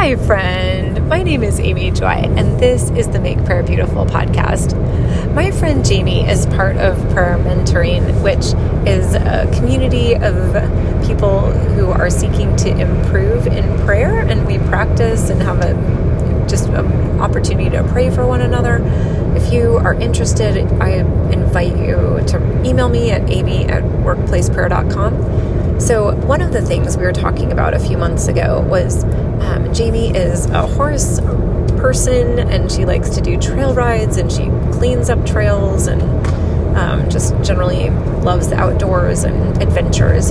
Hi, friend. My name is Amy Joy, and this is the Make Prayer Beautiful podcast. My friend Jamie is part of Prayer Mentoring, which is a community of people who are seeking to improve in prayer, and we practice and have a just an opportunity to pray for one another. If you are interested, I invite you to email me at amy at workplaceprayer.com so, one of the things we were talking about a few months ago was um, Jamie is a horse person and she likes to do trail rides and she cleans up trails and um, just generally loves the outdoors and adventures.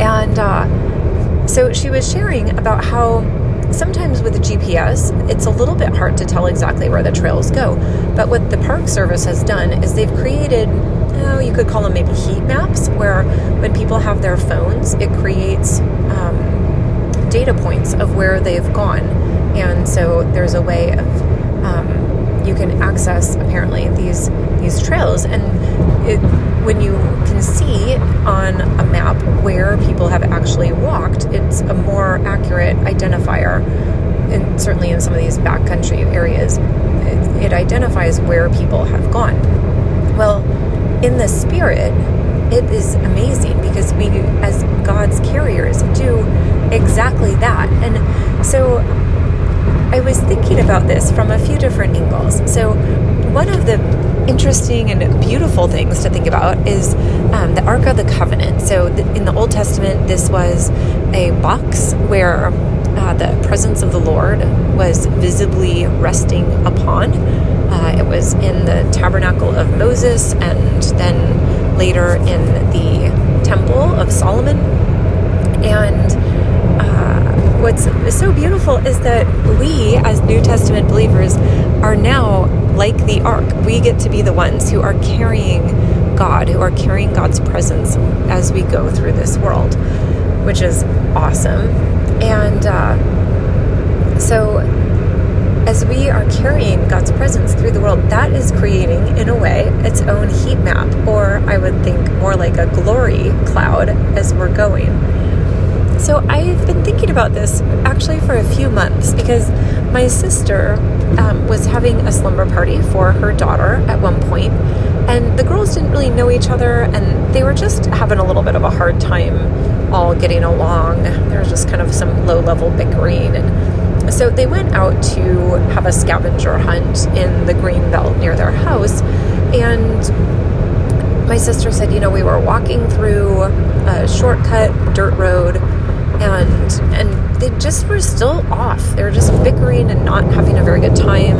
And uh, so she was sharing about how sometimes with GPS, it's a little bit hard to tell exactly where the trails go. But what the Park Service has done is they've created oh, you could call them maybe heat maps, where when people have their phones, it creates um, data points of where they've gone. And so there's a way of um, you can access apparently these these trails, and it, when you can see on a map where people have actually walked, it's a more accurate identifier. And certainly in some of these backcountry areas, it, it identifies where people have gone. Well, in the spirit, it is amazing because we, as God's carriers, do exactly that. And so I was thinking about this from a few different angles. So, one of the interesting and beautiful things to think about is um, the Ark of the Covenant. So, in the Old Testament, this was a box where uh, the presence of the Lord was visibly resting upon. Uh, it was in the tabernacle of Moses and then later in the temple of Solomon. And what's so beautiful is that we, as New Testament believers, are now like the ark. We get to be the ones who are carrying God, who are carrying God's presence as we go through this world, which is awesome. And uh, so as we are carrying God's presence through the world, that is creating, in a way, its own heat map, or I would think more like a glory cloud as we're going. So I've been thinking about this actually for a few months because my sister um, was having a slumber party for her daughter at one point, and the girls didn't really know each other, and they were just having a little bit of a hard time all getting along. There was just kind of some low level bickering and so they went out to have a scavenger hunt in the green belt near their house. And my sister said, you know, we were walking through a shortcut dirt road and and they just were still off. They were just bickering and not having a very good time.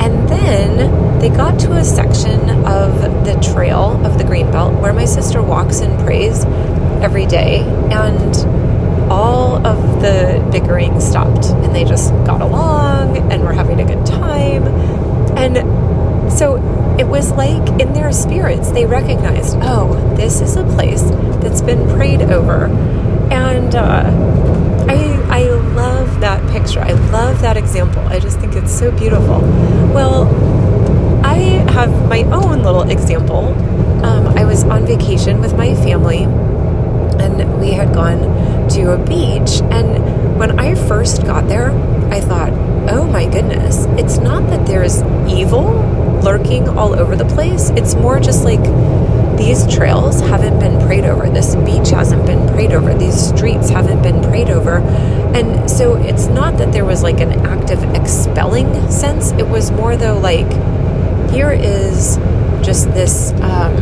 And then they got to a section of the trail of the green belt where my sister walks and prays every day and all of the bickering stopped and they just got along and were having a good time. And so it was like in their spirits, they recognized, oh, this is a place that's been prayed over. And uh, I, I love that picture. I love that example. I just think it's so beautiful. Well, I have my own little example. Um, I was on vacation with my family and we had gone to a beach. And when I first got there, I thought, oh my goodness, it's not that there's evil lurking all over the place. It's more just like these trails haven't been prayed over. This beach hasn't been prayed over. These streets haven't been prayed over. And so it's not that there was like an active expelling sense. It was more though like, here is just this. Um,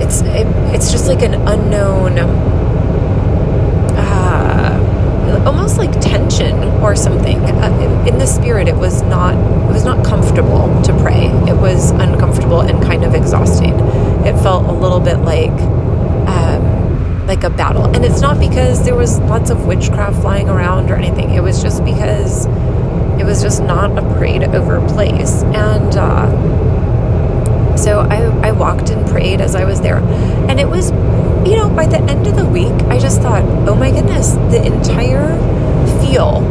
it's it, it's just like an unknown uh, almost like tension or something uh, in the spirit it was not it was not comfortable to pray it was uncomfortable and kind of exhausting it felt a little bit like um, like a battle and it's not because there was lots of witchcraft flying around or anything it was just because it was just not a prayed over place and uh, so I, I walked and prayed as I was there. And it was, you know, by the end of the week, I just thought, oh my goodness, the entire feel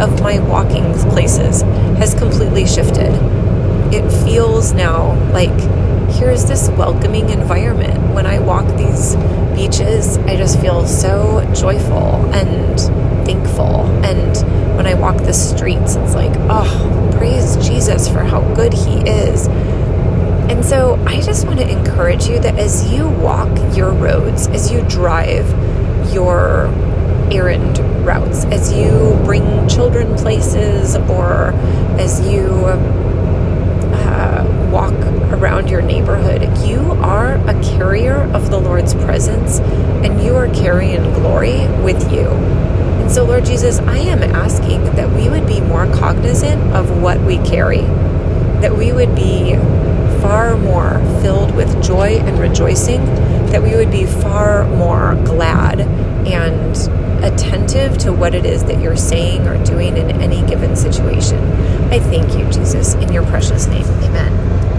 of my walking places has completely shifted. It feels now like here's this welcoming environment. When I walk these beaches, I just feel so joyful and thankful. And when I walk the streets, it's like, oh, praise Jesus for how good He is. And so I just want to encourage you that as you walk your roads, as you drive your errand routes, as you bring children places, or as you your neighborhood, you are a carrier of the Lord's presence and you are carrying glory with you. And so, Lord Jesus, I am asking that we would be more cognizant of what we carry, that we would be far more filled with joy and rejoicing, that we would be far more glad and attentive to what it is that you're saying or doing in any given situation. I thank you, Jesus, in your precious name. Amen.